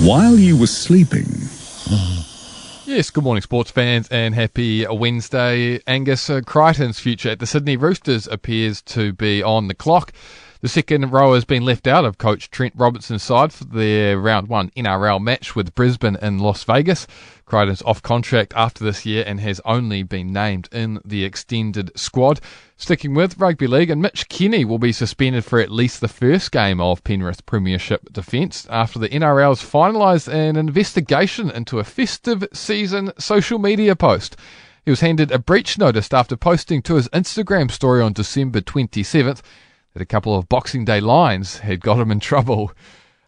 while you were sleeping. Yes, good morning, sports fans, and happy Wednesday. Angus uh, Crichton's future at the Sydney Roosters appears to be on the clock. The second row has been left out of coach Trent Robinson's side for their round one NRL match with Brisbane in Las Vegas. Crichton's off contract after this year and has only been named in the extended squad. Sticking with rugby league, and Mitch Kenny will be suspended for at least the first game of Penrith Premiership defence after the NRL's finalised an investigation into a festive season social media post. He was handed a breach notice after posting to his Instagram story on December 27th that a couple of Boxing Day lines had got him in trouble.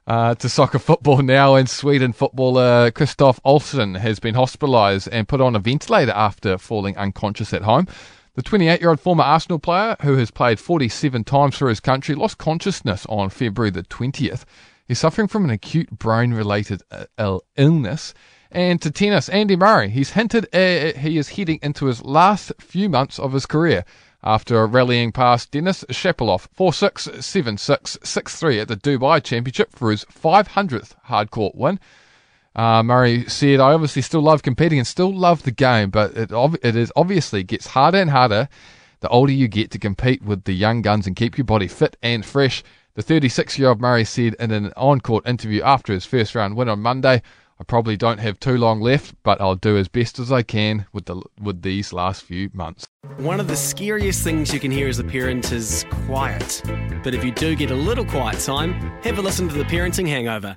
Uh, to soccer football now in Sweden, footballer Christoph Olsson has been hospitalised and put on a ventilator after falling unconscious at home. The 28 year old former Arsenal player, who has played 47 times for his country, lost consciousness on February the 20th. He's suffering from an acute brain related uh, illness. And to tennis, Andy Murray, he's hinted uh, he is heading into his last few months of his career after a rallying past Denis Shapovalov 4-6, 7-6, 6-3 at the Dubai Championship for his 500th hardcourt win. Uh, Murray said, I obviously still love competing and still love the game, but it, it is obviously gets harder and harder the older you get to compete with the young guns and keep your body fit and fresh. The 36 year old Murray said in an on court interview after his first round win on Monday, I probably don't have too long left, but I'll do as best as I can with the with these last few months. One of the scariest things you can hear as a parent is quiet. But if you do get a little quiet time, have a listen to the Parenting Hangover.